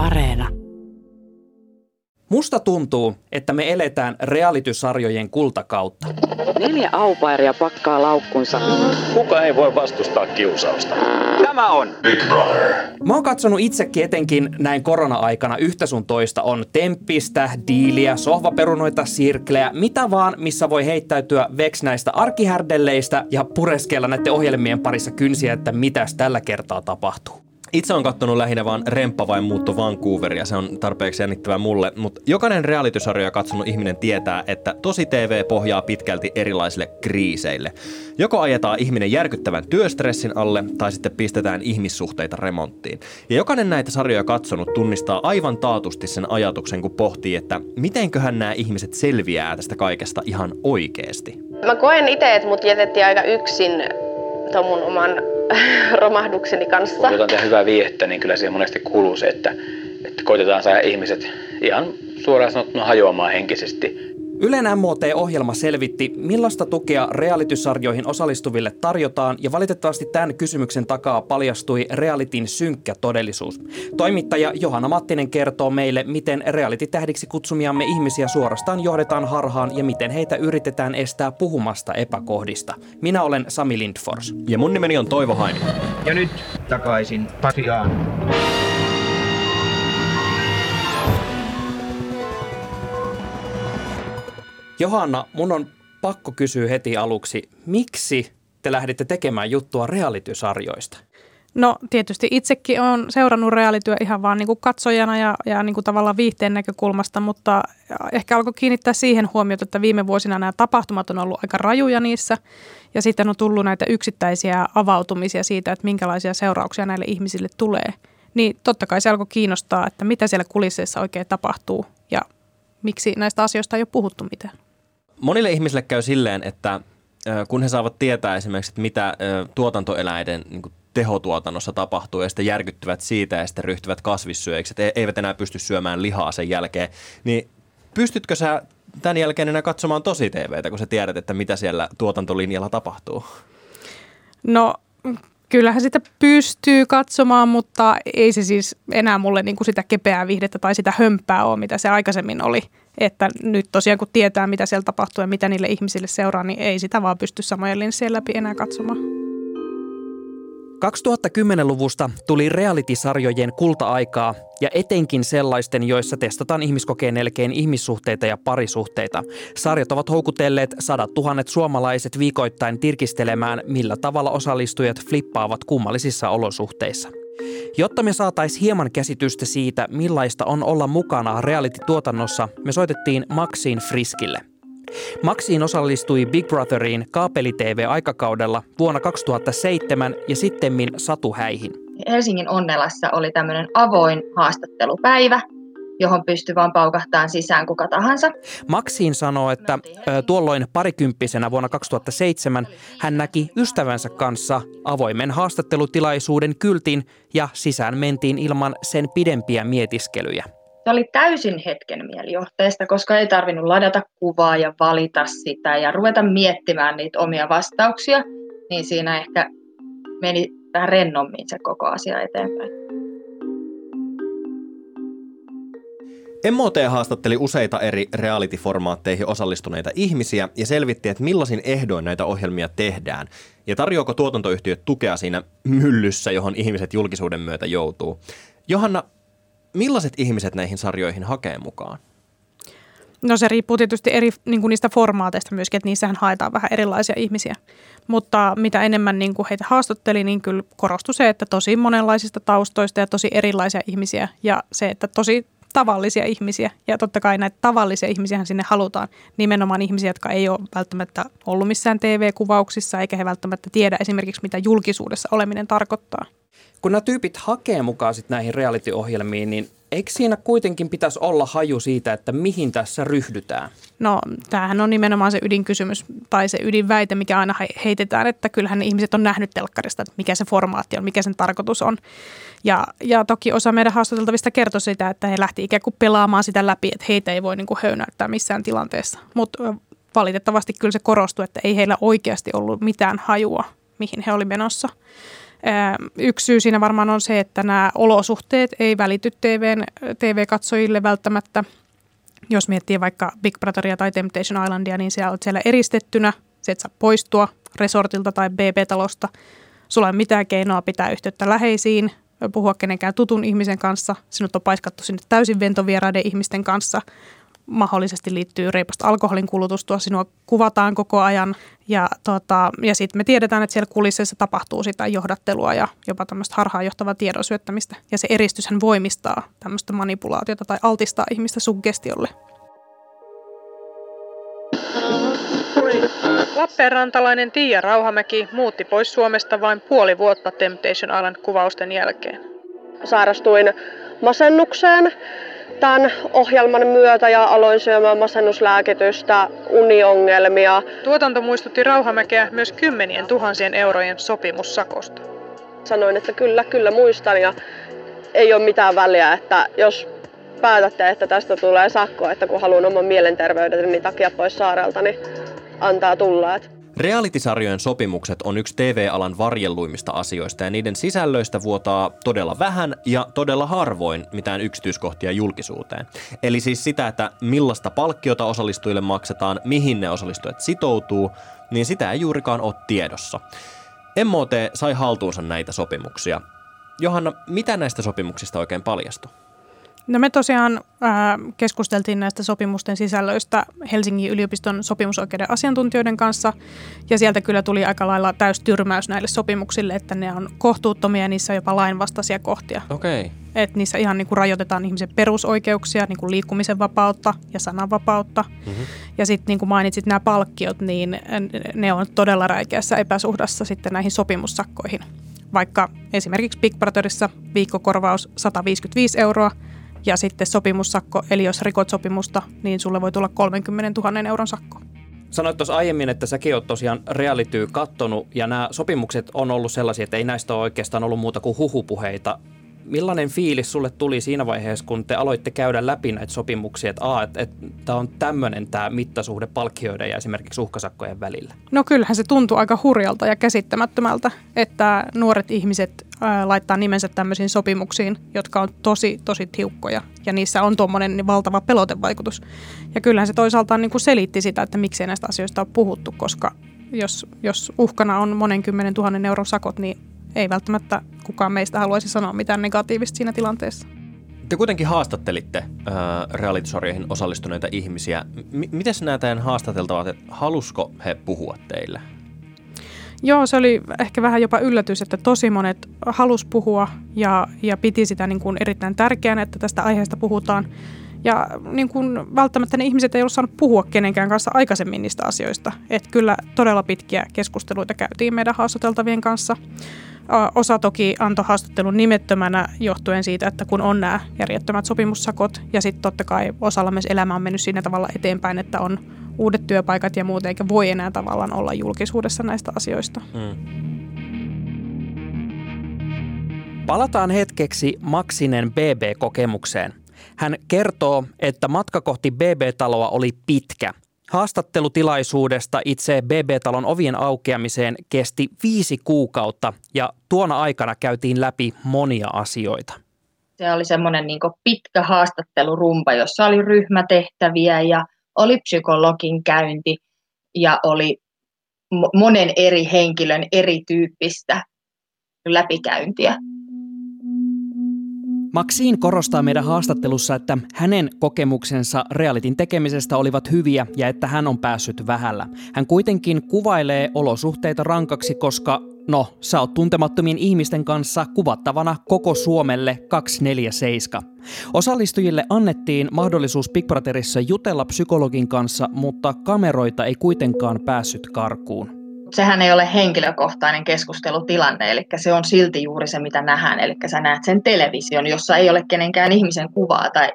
Areena. Musta tuntuu, että me eletään realitysarjojen kultakautta. Neljä aupairia pakkaa laukkunsa. Kuka ei voi vastustaa kiusausta? Tämä on Big Brother. Mä oon katsonut itsekin etenkin näin korona-aikana yhtä sun toista on temppistä, diiliä, sohvaperunoita, sirkleä, mitä vaan, missä voi heittäytyä veks näistä arkihärdelleistä ja pureskella näiden ohjelmien parissa kynsiä, että mitäs tällä kertaa tapahtuu. Itse on kattonut lähinnä vaan Remppa vai muutto Vancouveria, se on tarpeeksi jännittävää mulle, mutta jokainen realitysarjoja katsonut ihminen tietää, että tosi TV pohjaa pitkälti erilaisille kriiseille. Joko ajetaan ihminen järkyttävän työstressin alle, tai sitten pistetään ihmissuhteita remonttiin. Ja jokainen näitä sarjoja katsonut tunnistaa aivan taatusti sen ajatuksen, kun pohtii, että mitenköhän nämä ihmiset selviää tästä kaikesta ihan oikeasti. Mä koen itse, että mut jätettiin aika yksin ton mun oman romahdukseni kanssa. Kun tehdä hyvää viihdettä, niin kyllä siihen monesti kuuluu se, että, että koitetaan saada ihmiset ihan suoraan sanottuna hajoamaan henkisesti. Ylen MOT-ohjelma selvitti, millaista tukea realitysarjoihin osallistuville tarjotaan, ja valitettavasti tämän kysymyksen takaa paljastui realitin synkkä todellisuus. Toimittaja Johanna Mattinen kertoo meille, miten reality-tähdiksi kutsumiamme ihmisiä suorastaan johdetaan harhaan ja miten heitä yritetään estää puhumasta epäkohdista. Minä olen Sami Lindfors. Ja mun nimeni on Toivo Haini. Ja nyt takaisin Pasiaan. Johanna, mun on pakko kysyä heti aluksi, miksi te lähditte tekemään juttua realitysarjoista? No tietysti itsekin olen seurannut reaalityö ihan vaan niin kuin katsojana ja, ja niin kuin tavallaan viihteen näkökulmasta, mutta ehkä alkoi kiinnittää siihen huomiota, että viime vuosina nämä tapahtumat on ollut aika rajuja niissä ja sitten on tullut näitä yksittäisiä avautumisia siitä, että minkälaisia seurauksia näille ihmisille tulee. Niin totta kai se alkoi kiinnostaa, että mitä siellä kulisseissa oikein tapahtuu ja miksi näistä asioista ei ole puhuttu mitään. Monille ihmisille käy silleen, että kun he saavat tietää esimerkiksi, että mitä tuotantoeläiden niin tehotuotannossa tapahtuu ja sitten järkyttyvät siitä ja sitten ryhtyvät kasvissyöjiksi, että eivät enää pysty syömään lihaa sen jälkeen, niin pystytkö sä tämän jälkeen enää katsomaan tosi TVtä, kun sä tiedät, että mitä siellä tuotantolinjalla tapahtuu? No kyllähän sitä pystyy katsomaan, mutta ei se siis enää mulle niin kuin sitä kepeää viihdettä tai sitä hömpää ole, mitä se aikaisemmin oli. Että nyt tosiaan kun tietää, mitä siellä tapahtuu ja mitä niille ihmisille seuraa, niin ei sitä vaan pysty samojen linssien läpi enää katsomaan. 2010-luvusta tuli reality-sarjojen kulta-aikaa ja etenkin sellaisten, joissa testataan ihmiskokeen elkein ihmissuhteita ja parisuhteita. Sarjat ovat houkutelleet sadat tuhannet suomalaiset viikoittain tirkistelemään, millä tavalla osallistujat flippaavat kummallisissa olosuhteissa. Jotta me saatais hieman käsitystä siitä, millaista on olla mukana reality-tuotannossa, me soitettiin Maxiin Friskille. Maxiin osallistui Big Brotheriin kaapeli-TV-aikakaudella vuonna 2007 ja sittemmin Satu Häihin. Helsingin Onnelassa oli tämmöinen avoin haastattelupäivä, johon pystyi vaan paukahtaan sisään kuka tahansa. Maxiin sanoo, että tuolloin parikymppisenä vuonna 2007 hän näki ystävänsä kanssa avoimen haastattelutilaisuuden kyltin ja sisään mentiin ilman sen pidempiä mietiskelyjä. Se oli täysin hetken mielijohteesta, koska ei tarvinnut ladata kuvaa ja valita sitä ja ruveta miettimään niitä omia vastauksia, niin siinä ehkä meni vähän rennommin se koko asia eteenpäin. MOT haastatteli useita eri reality-formaatteihin osallistuneita ihmisiä ja selvitti, että millaisin ehdoin näitä ohjelmia tehdään ja tarjoako tuotantoyhtiöt tukea siinä myllyssä, johon ihmiset julkisuuden myötä joutuu. Johanna, millaiset ihmiset näihin sarjoihin hakee mukaan? No se riippuu tietysti eri, niin kuin niistä formaateista myöskin, että niissähän haetaan vähän erilaisia ihmisiä. Mutta mitä enemmän niin kuin heitä haastatteli, niin kyllä korostui se, että tosi monenlaisista taustoista ja tosi erilaisia ihmisiä. Ja se, että tosi tavallisia ihmisiä. Ja totta kai näitä tavallisia ihmisiä sinne halutaan. Nimenomaan ihmisiä, jotka ei ole välttämättä ollut missään TV-kuvauksissa, eikä he välttämättä tiedä esimerkiksi, mitä julkisuudessa oleminen tarkoittaa. Kun nämä tyypit hakee mukaan sit näihin reality-ohjelmiin, niin eikö siinä kuitenkin pitäisi olla haju siitä, että mihin tässä ryhdytään? No tämähän on nimenomaan se ydinkysymys tai se ydinväite, mikä aina heitetään, että kyllähän ihmiset on nähnyt telkkarista, että mikä se formaatti on, mikä sen tarkoitus on. Ja, ja toki osa meidän haastateltavista kertoi sitä, että he lähti ikään kuin pelaamaan sitä läpi, että heitä ei voi niin kuin höynäyttää missään tilanteessa. Mutta valitettavasti kyllä se korostui, että ei heillä oikeasti ollut mitään hajua, mihin he oli menossa. Yksi syy siinä varmaan on se, että nämä olosuhteet ei välity TVn, TV-katsojille välttämättä. Jos miettii vaikka Big Brotheria tai Temptation Islandia, niin siellä olet siellä eristettynä. Se et saa poistua resortilta tai BB-talosta. Sulla ei ole mitään keinoa pitää yhteyttä läheisiin, puhua kenenkään tutun ihmisen kanssa. Sinut on paiskattu sinne täysin ventovieraiden ihmisten kanssa mahdollisesti liittyy reipasta alkoholin kulutusta, sinua kuvataan koko ajan ja, tota, ja sitten me tiedetään, että siellä kulisseissa tapahtuu sitä johdattelua ja jopa tämmöistä harhaanjohtavaa tiedon syöttämistä ja se eristyshän voimistaa tämmöistä manipulaatiota tai altistaa ihmistä suggestiolle. Lappeenrantalainen Tiia Rauhamäki muutti pois Suomesta vain puoli vuotta Temptation Island kuvausten jälkeen. Sairastuin masennukseen tämän ohjelman myötä ja aloin syömään masennuslääkitystä, uniongelmia. Tuotanto muistutti Rauhamäkeä myös kymmenien tuhansien eurojen sopimussakosta. Sanoin, että kyllä, kyllä muistan ja ei ole mitään väliä, että jos päätätte, että tästä tulee sakko, että kun haluan oman mielenterveydeni takia pois saarelta, niin antaa tulla. Että Realitysarjojen sopimukset on yksi TV-alan varjelluimmista asioista ja niiden sisällöistä vuotaa todella vähän ja todella harvoin mitään yksityiskohtia julkisuuteen. Eli siis sitä, että millaista palkkiota osallistujille maksetaan, mihin ne osallistujat sitoutuu, niin sitä ei juurikaan ole tiedossa. MOT sai haltuunsa näitä sopimuksia. Johanna, mitä näistä sopimuksista oikein paljastui? No me tosiaan ää, keskusteltiin näistä sopimusten sisällöistä Helsingin yliopiston sopimusoikeuden asiantuntijoiden kanssa ja sieltä kyllä tuli aika lailla tyrmäys näille sopimuksille, että ne on kohtuuttomia ja niissä on jopa lainvastaisia kohtia. Okei. Okay. Että niissä ihan niin kuin rajoitetaan ihmisen perusoikeuksia, niin kuin liikkumisen vapautta ja sananvapautta. Mm-hmm. Ja sitten niin kuin mainitsit nämä palkkiot, niin ne on todella räikeässä epäsuhdassa sitten näihin sopimussakkoihin. Vaikka esimerkiksi Big Brotherissa viikkokorvaus 155 euroa – ja sitten sopimussakko, eli jos rikot sopimusta, niin sulle voi tulla 30 000 euron sakko. Sanoit tuossa aiemmin, että säkin oot tosiaan reality kattonut ja nämä sopimukset on ollut sellaisia, että ei näistä ole oikeastaan ollut muuta kuin huhupuheita millainen fiilis sulle tuli siinä vaiheessa, kun te aloitte käydä läpi näitä sopimuksia, että, että, että tämä on tämmöinen tämä mittasuhde palkkioiden ja esimerkiksi uhkasakkojen välillä? No kyllähän se tuntuu aika hurjalta ja käsittämättömältä, että nuoret ihmiset ää, laittaa nimensä tämmöisiin sopimuksiin, jotka on tosi, tosi tiukkoja ja niissä on tuommoinen valtava pelotevaikutus. Ja kyllähän se toisaalta niin kuin selitti sitä, että miksei näistä asioista on puhuttu, koska jos, jos uhkana on monen kymmenen tuhannen euron sakot, niin ei välttämättä kukaan meistä haluaisi sanoa mitään negatiivista siinä tilanteessa. Te kuitenkin haastattelitte äh, realitysarjoihin osallistuneita ihmisiä. M- miten nämä teidän haastateltavat, että halusko he puhua teille? Joo, se oli ehkä vähän jopa yllätys, että tosi monet halus puhua ja, ja piti sitä niin kuin erittäin tärkeänä, että tästä aiheesta puhutaan. Ja niin kuin välttämättä ne ihmiset ei ollut saanut puhua kenenkään kanssa aikaisemmin niistä asioista. Että kyllä todella pitkiä keskusteluita käytiin meidän haastateltavien kanssa. Osa toki antoi haastattelun nimettömänä johtuen siitä, että kun on nämä järjettömät sopimussakot ja sitten totta kai osalla myös elämä on mennyt siinä tavalla eteenpäin, että on uudet työpaikat ja muut eikä voi enää tavallaan olla julkisuudessa näistä asioista. Hmm. Palataan hetkeksi Maksinen BB-kokemukseen. Hän kertoo, että matka kohti BB-taloa oli pitkä – Haastattelutilaisuudesta itse BB-talon ovien aukeamiseen kesti viisi kuukautta ja tuona aikana käytiin läpi monia asioita. Se oli semmoinen niin pitkä haastattelurumpa, jossa oli ryhmätehtäviä ja oli psykologin käynti ja oli monen eri henkilön erityyppistä läpikäyntiä. Maksiin korostaa meidän haastattelussa, että hänen kokemuksensa realitin tekemisestä olivat hyviä ja että hän on päässyt vähällä. Hän kuitenkin kuvailee olosuhteita rankaksi, koska no, sä oot tuntemattomien ihmisten kanssa kuvattavana koko Suomelle 247. Osallistujille annettiin mahdollisuus Big Brotherissa jutella psykologin kanssa, mutta kameroita ei kuitenkaan päässyt karkuun sehän ei ole henkilökohtainen keskustelutilanne, eli se on silti juuri se, mitä nähdään. Eli sä näet sen television, jossa ei ole kenenkään ihmisen kuvaa, tai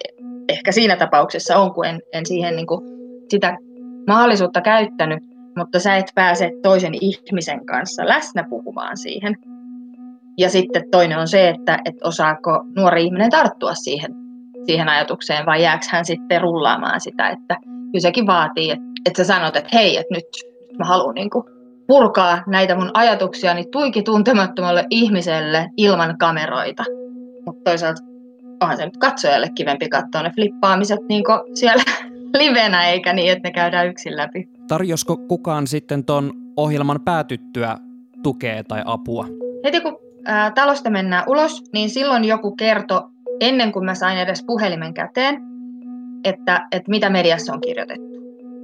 ehkä siinä tapauksessa on, kun en, en siihen niin kuin sitä mahdollisuutta käyttänyt, mutta sä et pääse toisen ihmisen kanssa läsnä puhumaan siihen. Ja sitten toinen on se, että, että osaako nuori ihminen tarttua siihen, siihen ajatukseen vai jääkö hän sitten rullaamaan sitä, että kyllä sekin vaatii, että, että sä sanot, että hei, että nyt mä haluan niin kuin purkaa näitä mun ajatuksiani tuiki tuntemattomalle ihmiselle ilman kameroita. Mutta toisaalta onhan se nyt katsojalle kivempi katsoa ne flippaamiset niin siellä livenä, eikä niin, että ne käydään yksin läpi. Tarjosko kukaan sitten ton ohjelman päätyttyä tukea tai apua? Heti kun ää, talosta mennään ulos, niin silloin joku kertoi, ennen kuin mä sain edes puhelimen käteen, että, että mitä mediassa on kirjoitettu.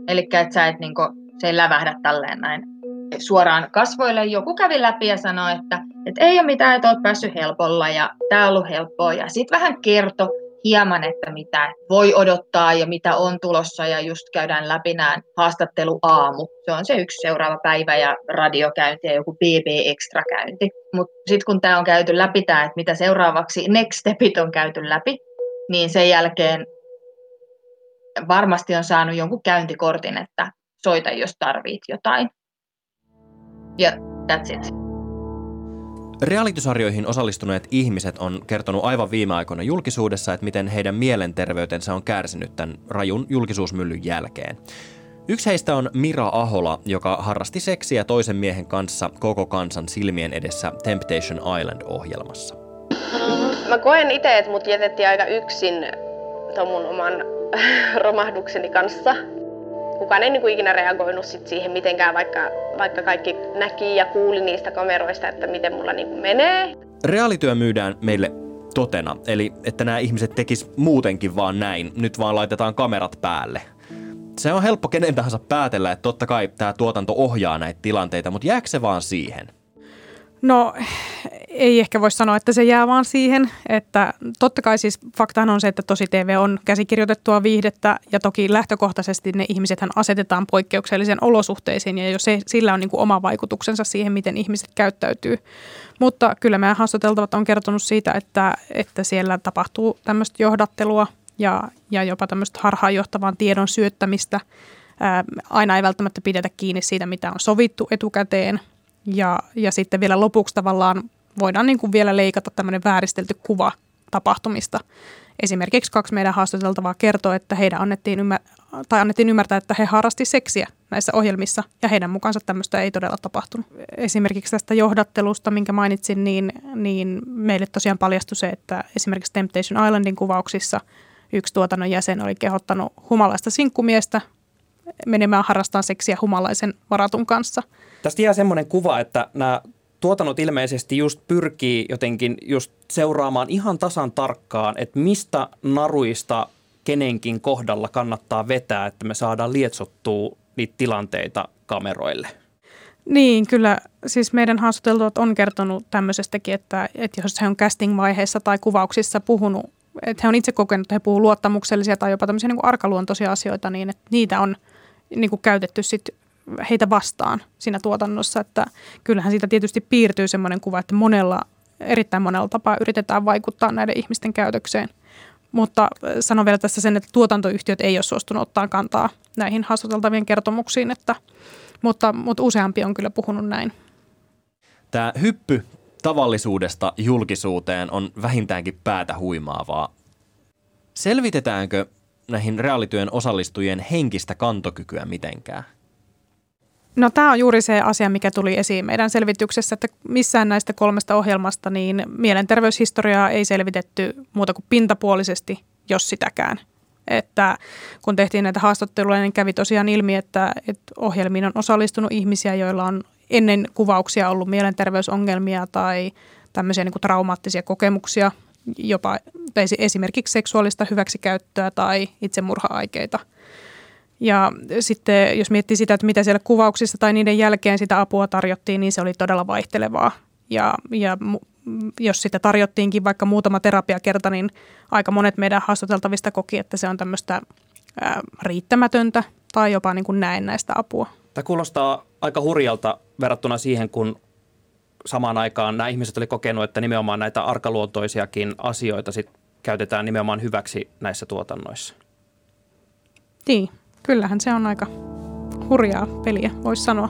Eli että sä et, niin kuin, se ei lävähdä tälleen näin suoraan kasvoille. Joku kävi läpi ja sanoi, että, että ei ole mitään, että oot päässyt helpolla ja tämä on ollut helppoa. Ja sitten vähän kerto hieman, että mitä voi odottaa ja mitä on tulossa ja just käydään läpi nämä haastatteluaamu. Se on se yksi seuraava päivä ja radiokäynti ja joku BB Extra käynti. Mutta sitten kun tämä on käyty läpi tämä, että mitä seuraavaksi next stepit on käyty läpi, niin sen jälkeen varmasti on saanut jonkun käyntikortin, että soita jos tarvit jotain. Ja that's it. Realitysarjoihin osallistuneet ihmiset on kertonut aivan viime aikoina julkisuudessa, että miten heidän mielenterveytensä on kärsinyt tämän rajun julkisuusmyllyn jälkeen. Yksi heistä on Mira Ahola, joka harrasti seksiä toisen miehen kanssa koko kansan silmien edessä Temptation Island-ohjelmassa. Mä koen itse, että mut jätettiin aika yksin ton mun oman romahdukseni kanssa kukaan ei niin kuin ikinä reagoinut sit siihen mitenkään, vaikka, vaikka kaikki näki ja kuuli niistä kameroista, että miten mulla niin kuin menee. Reaalityö myydään meille totena, eli että nämä ihmiset tekis muutenkin vaan näin, nyt vaan laitetaan kamerat päälle. Se on helppo kenen tahansa päätellä, että totta kai tämä tuotanto ohjaa näitä tilanteita, mutta jääkö se vaan siihen? No ei ehkä voi sanoa, että se jää vaan siihen, että totta kai siis faktahan on se, että tosi TV on käsikirjoitettua viihdettä ja toki lähtökohtaisesti ne ihmisethän asetetaan poikkeuksellisen olosuhteisiin ja jos se, sillä on niin kuin oma vaikutuksensa siihen, miten ihmiset käyttäytyy. Mutta kyllä meidän haastateltavat on kertonut siitä, että, että siellä tapahtuu tämmöistä johdattelua ja, ja jopa tämmöistä harhaanjohtavan tiedon syöttämistä. Ää, aina ei välttämättä pidetä kiinni siitä, mitä on sovittu etukäteen – ja, ja sitten vielä lopuksi tavallaan voidaan niin kuin vielä leikata tämmöinen vääristelty kuva tapahtumista. Esimerkiksi kaksi meidän haastateltavaa kertoo, että heidän annettiin, ymmär- tai annettiin ymmärtää, että he harrasti seksiä näissä ohjelmissa, ja heidän mukaansa tämmöistä ei todella tapahtunut. Esimerkiksi tästä johdattelusta, minkä mainitsin, niin, niin meille tosiaan paljastui se, että esimerkiksi Temptation Islandin kuvauksissa yksi tuotannon jäsen oli kehottanut humalaista sinkkumiestä menemään harrastamaan seksiä humalaisen varatun kanssa – Tästä jää semmoinen kuva, että nämä tuotannot ilmeisesti just pyrkii jotenkin just seuraamaan ihan tasan tarkkaan, että mistä naruista kenenkin kohdalla kannattaa vetää, että me saadaan lietsottua niitä tilanteita kameroille. Niin, kyllä. Siis meidän haastateltavat on kertonut tämmöisestäkin, että, että jos he on casting-vaiheessa tai kuvauksissa puhunut, että he on itse kokenut, että he puhuvat luottamuksellisia tai jopa tämmöisiä niin kuin arkaluontoisia asioita, niin että niitä on niin kuin käytetty sit heitä vastaan siinä tuotannossa, että kyllähän siitä tietysti piirtyy semmoinen kuva, että monella, erittäin monella tapaa yritetään vaikuttaa näiden ihmisten käytökseen. Mutta äh, sanon vielä tässä sen, että tuotantoyhtiöt ei ole suostunut ottaa kantaa näihin haastateltavien kertomuksiin, että, mutta, mutta useampi on kyllä puhunut näin. Tämä hyppy tavallisuudesta julkisuuteen on vähintäänkin päätä huimaavaa. Selvitetäänkö näihin reaalityön osallistujien henkistä kantokykyä mitenkään? No tämä on juuri se asia, mikä tuli esiin meidän selvityksessä, että missään näistä kolmesta ohjelmasta niin mielenterveyshistoriaa ei selvitetty muuta kuin pintapuolisesti, jos sitäkään. Että kun tehtiin näitä haastatteluja, niin kävi tosiaan ilmi, että, että ohjelmiin on osallistunut ihmisiä, joilla on ennen kuvauksia ollut mielenterveysongelmia tai tämmöisiä niin kuin traumaattisia kokemuksia, jopa esimerkiksi seksuaalista hyväksikäyttöä tai itsemurha-aikeita – ja sitten jos miettii sitä, että mitä siellä kuvauksissa tai niiden jälkeen sitä apua tarjottiin, niin se oli todella vaihtelevaa. Ja, ja jos sitä tarjottiinkin vaikka muutama terapiakerta, niin aika monet meidän haastateltavista koki, että se on tämmöistä ää, riittämätöntä tai jopa niin kuin näistä apua. Tämä kuulostaa aika hurjalta verrattuna siihen, kun samaan aikaan nämä ihmiset oli kokenut, että nimenomaan näitä arkaluontoisiakin asioita sit käytetään nimenomaan hyväksi näissä tuotannoissa. Niin, kyllähän se on aika hurjaa peliä, voisi sanoa.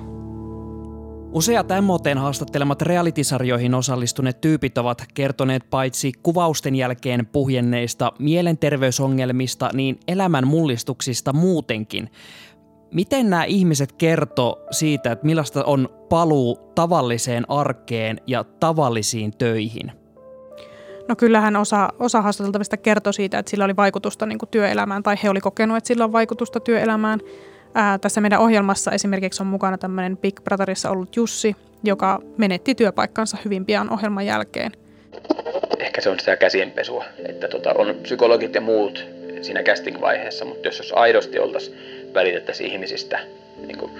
Useat MOTn haastattelemat realitysarjoihin osallistuneet tyypit ovat kertoneet paitsi kuvausten jälkeen puhjenneista mielenterveysongelmista, niin elämän mullistuksista muutenkin. Miten nämä ihmiset kertoo siitä, että millaista on paluu tavalliseen arkeen ja tavallisiin töihin? No kyllähän osa, osa haastateltavista kertoi siitä, että sillä oli vaikutusta niin kuin työelämään tai he oli kokenut, että sillä on vaikutusta työelämään. Ää, tässä meidän ohjelmassa esimerkiksi on mukana tämmöinen Big Brotherissa ollut Jussi, joka menetti työpaikkansa hyvin pian ohjelman jälkeen. Ehkä se on sitä käsienpesua, että tota, on psykologit ja muut siinä casting-vaiheessa, mutta jos, jos aidosti oltaisiin välitettäisiin ihmisistä niin kuin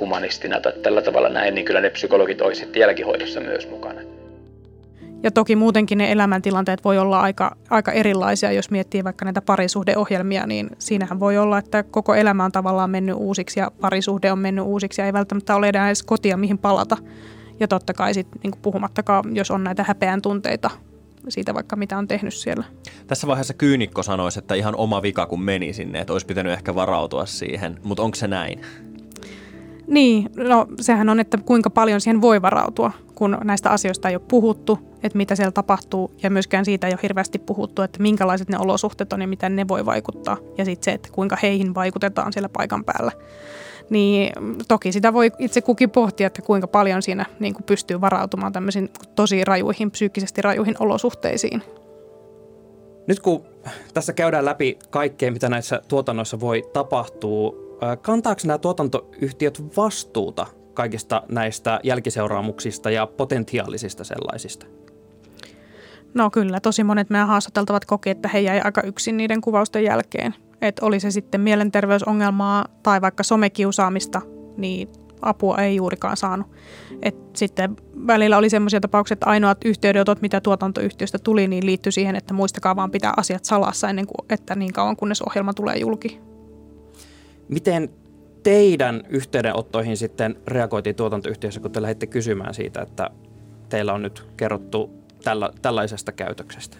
humanistina tai tällä tavalla näin, niin kyllä ne psykologit olisivat jälkihoidossa myös mukana. Ja toki muutenkin ne elämäntilanteet voi olla aika, aika erilaisia, jos miettii vaikka näitä parisuhdeohjelmia, niin siinähän voi olla, että koko elämä on tavallaan mennyt uusiksi ja parisuhde on mennyt uusiksi ja ei välttämättä ole edes kotia, mihin palata. Ja totta kai sitten niin puhumattakaan, jos on näitä häpeän tunteita siitä vaikka mitä on tehnyt siellä. Tässä vaiheessa kyynikko sanoisi, että ihan oma vika kun meni sinne, että olisi pitänyt ehkä varautua siihen, mutta onko se näin? Niin, no sehän on, että kuinka paljon siihen voi varautua, kun näistä asioista ei ole puhuttu, että mitä siellä tapahtuu, ja myöskään siitä ei ole hirveästi puhuttu, että minkälaiset ne olosuhteet on ja miten ne voi vaikuttaa, ja sitten se, että kuinka heihin vaikutetaan siellä paikan päällä. Niin toki sitä voi itse kukin pohtia, että kuinka paljon siinä niin kuin pystyy varautumaan tämmöisiin tosi rajuihin, psyykkisesti rajuihin olosuhteisiin. Nyt kun tässä käydään läpi kaikkea, mitä näissä tuotannoissa voi tapahtua, kantaako nämä tuotantoyhtiöt vastuuta kaikista näistä jälkiseuraamuksista ja potentiaalisista sellaisista? No kyllä, tosi monet meidän haastateltavat koki, että he jäi aika yksin niiden kuvausten jälkeen. Että oli se sitten mielenterveysongelmaa tai vaikka somekiusaamista, niin apua ei juurikaan saanut. Et sitten välillä oli sellaisia tapauksia, että ainoat yhteydenotot, mitä tuotantoyhtiöstä tuli, niin liittyi siihen, että muistakaa vaan pitää asiat salassa ennen kuin, että niin kauan kunnes ohjelma tulee julki. Miten teidän yhteydenottoihin sitten reagoitiin tuotantoyhtiössä, kun te lähditte kysymään siitä, että teillä on nyt kerrottu tällä, tällaisesta käytöksestä?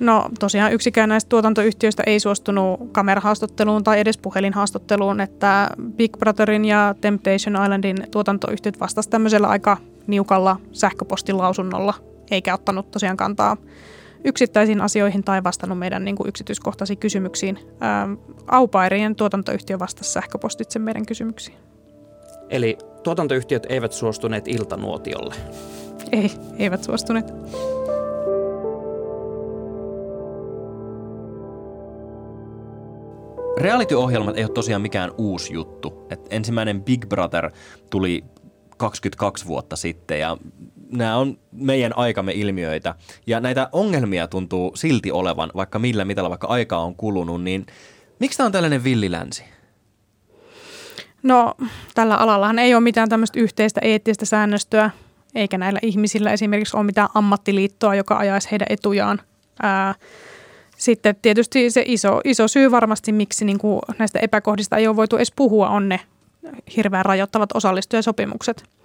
No tosiaan yksikään näistä tuotantoyhtiöistä ei suostunut kamerahaastatteluun tai edes puhelinhaastatteluun, että Big Brotherin ja Temptation Islandin tuotantoyhtiöt vastasivat tämmöisellä aika niukalla sähköpostilausunnolla, eikä ottanut tosiaan kantaa yksittäisiin asioihin tai vastannut meidän niin kuin yksityiskohtaisiin kysymyksiin. Ähm, Aupairien tuotantoyhtiö vastasi sähköpostitse meidän kysymyksiin. Eli tuotantoyhtiöt eivät suostuneet iltanuotiolle? Ei, eivät suostuneet. Reality-ohjelmat ei ole tosiaan mikään uusi juttu. Et ensimmäinen Big Brother tuli 22 vuotta sitten ja nämä on meidän aikamme ilmiöitä. Ja näitä ongelmia tuntuu silti olevan, vaikka millä mitalla, vaikka aikaa on kulunut, niin miksi tämä on tällainen villilänsi? No, tällä alallahan ei ole mitään tämmöistä yhteistä eettistä säännöstöä, eikä näillä ihmisillä esimerkiksi ole mitään ammattiliittoa, joka ajaisi heidän etujaan. Ää, sitten tietysti se iso, iso syy varmasti, miksi niin kuin näistä epäkohdista ei ole voitu edes puhua, on ne hirveän rajoittavat osallistujasopimukset.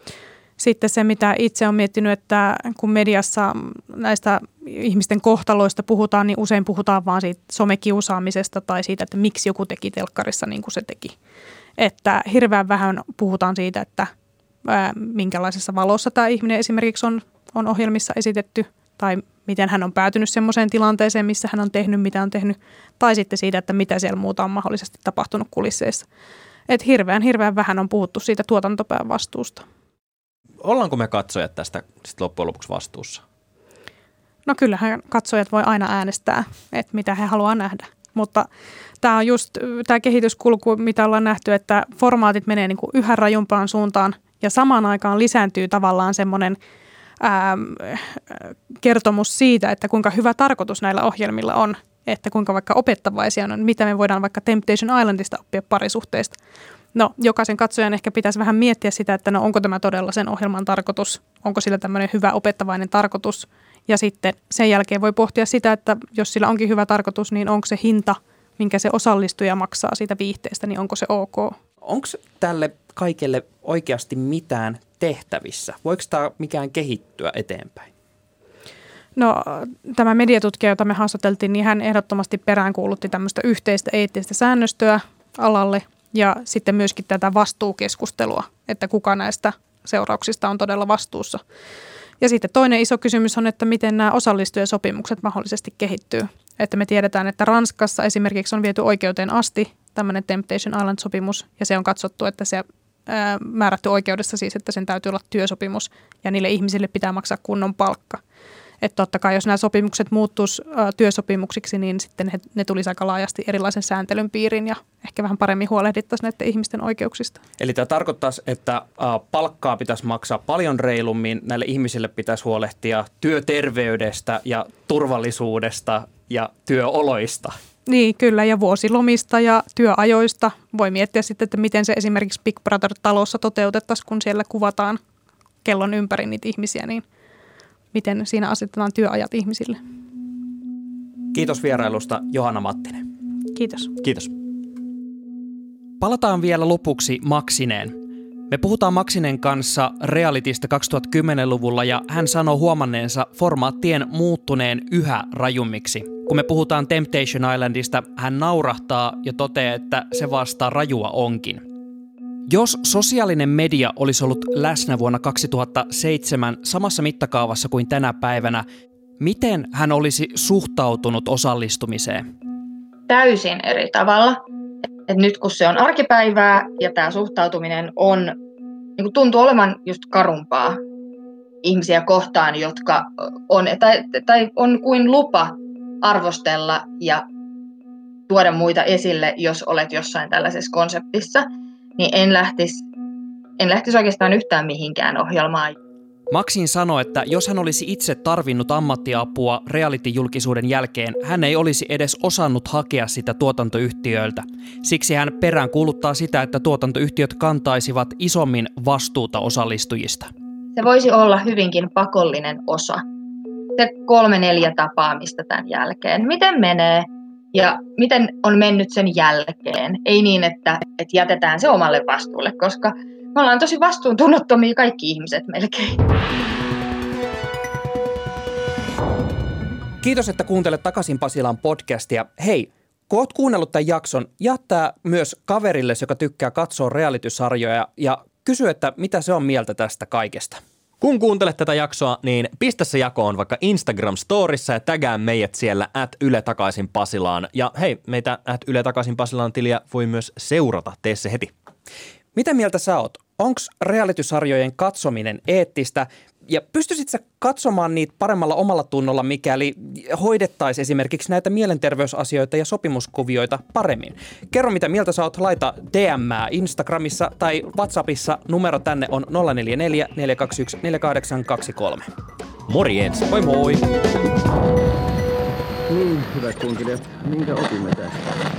Sitten se, mitä itse olen miettinyt, että kun mediassa näistä ihmisten kohtaloista puhutaan, niin usein puhutaan vaan siitä somekiusaamisesta tai siitä, että miksi joku teki telkkarissa niin kuin se teki. Että hirveän vähän puhutaan siitä, että minkälaisessa valossa tämä ihminen esimerkiksi on, on ohjelmissa esitetty tai miten hän on päätynyt semmoiseen tilanteeseen, missä hän on tehnyt, mitä on tehnyt, tai sitten siitä, että mitä siellä muuta on mahdollisesti tapahtunut kulisseissa. Että hirveän, hirveän vähän on puhuttu siitä tuotantopään vastuusta. Ollaanko me katsojat tästä sit loppujen lopuksi vastuussa? No kyllähän katsojat voi aina äänestää, että mitä he haluaa nähdä. Mutta tämä on just tämä kehityskulku, mitä ollaan nähty, että formaatit menee niin kuin yhä rajumpaan suuntaan ja samaan aikaan lisääntyy tavallaan semmoinen ää, kertomus siitä, että kuinka hyvä tarkoitus näillä ohjelmilla on, että kuinka vaikka opettavaisia on, mitä me voidaan vaikka Temptation Islandista oppia parisuhteista. No, jokaisen katsojan ehkä pitäisi vähän miettiä sitä, että no onko tämä todella sen ohjelman tarkoitus, onko sillä tämmöinen hyvä opettavainen tarkoitus. Ja sitten sen jälkeen voi pohtia sitä, että jos sillä onkin hyvä tarkoitus, niin onko se hinta, minkä se osallistuja maksaa siitä viihteestä, niin onko se ok? Onko tälle kaikelle oikeasti mitään tehtävissä? Voiko tämä mikään kehittyä eteenpäin? No tämä mediatutkija, jota me haastateltiin, niin hän ehdottomasti peräänkuulutti tämmöistä yhteistä eettistä säännöstöä alalle ja sitten myöskin tätä vastuukeskustelua, että kuka näistä seurauksista on todella vastuussa. Ja sitten toinen iso kysymys on, että miten nämä osallistujasopimukset mahdollisesti kehittyy. Että me tiedetään, että Ranskassa esimerkiksi on viety oikeuteen asti tämmöinen Temptation Island-sopimus, ja se on katsottu, että se ää, määrätty oikeudessa siis, että sen täytyy olla työsopimus, ja niille ihmisille pitää maksaa kunnon palkka. Että totta kai, jos nämä sopimukset muuttuisi työsopimuksiksi, niin sitten he, ne tulisi aika laajasti erilaisen sääntelyn piiriin ja ehkä vähän paremmin huolehdittaisiin näiden ihmisten oikeuksista. Eli tämä tarkoittaisi, että palkkaa pitäisi maksaa paljon reilummin, näille ihmisille pitäisi huolehtia työterveydestä ja turvallisuudesta ja työoloista. Niin, kyllä, ja vuosilomista ja työajoista. Voi miettiä sitten, että miten se esimerkiksi Big Brother-talossa toteutettaisiin, kun siellä kuvataan kellon ympäri niitä ihmisiä, niin – miten siinä asetetaan työajat ihmisille. Kiitos vierailusta Johanna Mattinen. Kiitos. Kiitos. Palataan vielä lopuksi Maksineen. Me puhutaan Maksinen kanssa realitista 2010-luvulla ja hän sanoo huomanneensa formaattien muuttuneen yhä rajummiksi. Kun me puhutaan Temptation Islandista, hän naurahtaa ja toteaa, että se vastaa rajua onkin. Jos sosiaalinen media olisi ollut läsnä vuonna 2007 samassa mittakaavassa kuin tänä päivänä, miten hän olisi suhtautunut osallistumiseen? Täysin eri tavalla. Et nyt kun se on arkipäivää ja tämä suhtautuminen on, niin kuin tuntuu olevan just karumpaa ihmisiä kohtaan, jotka on, tai, tai on kuin lupa arvostella ja tuoda muita esille, jos olet jossain tällaisessa konseptissa – niin en lähtisi, en lähtisi oikeastaan yhtään mihinkään ohjelmaan. Maksin sanoi, että jos hän olisi itse tarvinnut ammattiapua reality-julkisuuden jälkeen, hän ei olisi edes osannut hakea sitä tuotantoyhtiöiltä. Siksi hän perään kuuluttaa sitä, että tuotantoyhtiöt kantaisivat isommin vastuuta osallistujista. Se voisi olla hyvinkin pakollinen osa. Se kolme neljä tapaamista tämän jälkeen. Miten menee? Ja miten on mennyt sen jälkeen. Ei niin, että, että jätetään se omalle vastuulle, koska me ollaan tosi vastuuntunnottomia kaikki ihmiset melkein. Kiitos, että kuuntelet takaisin Pasilan podcastia. Hei, kun oot kuunnellut tämän jakson, jättää myös kaverille, joka tykkää katsoa realitysarjoja ja kysy, että mitä se on mieltä tästä kaikesta. Kun kuuntelet tätä jaksoa, niin pistä se jakoon vaikka Instagram-storissa ja tägää meidät siellä at Yle takaisin Pasilaan. Ja hei, meitä at Yle takaisin Pasilaan tiliä voi myös seurata, tee se heti. Mitä mieltä sä oot? Onko realitysarjojen katsominen eettistä? Ja pystyisit sä katsomaan niitä paremmalla omalla tunnolla, mikäli hoidettaisiin esimerkiksi näitä mielenterveysasioita ja sopimuskuvioita paremmin? Kerro, mitä mieltä sä oot, laita DM Instagramissa tai WhatsAppissa. Numero tänne on 044 421 4823. Morjens! Moi moi! Niin, hyvät kunkilijat, minkä opimme tästä?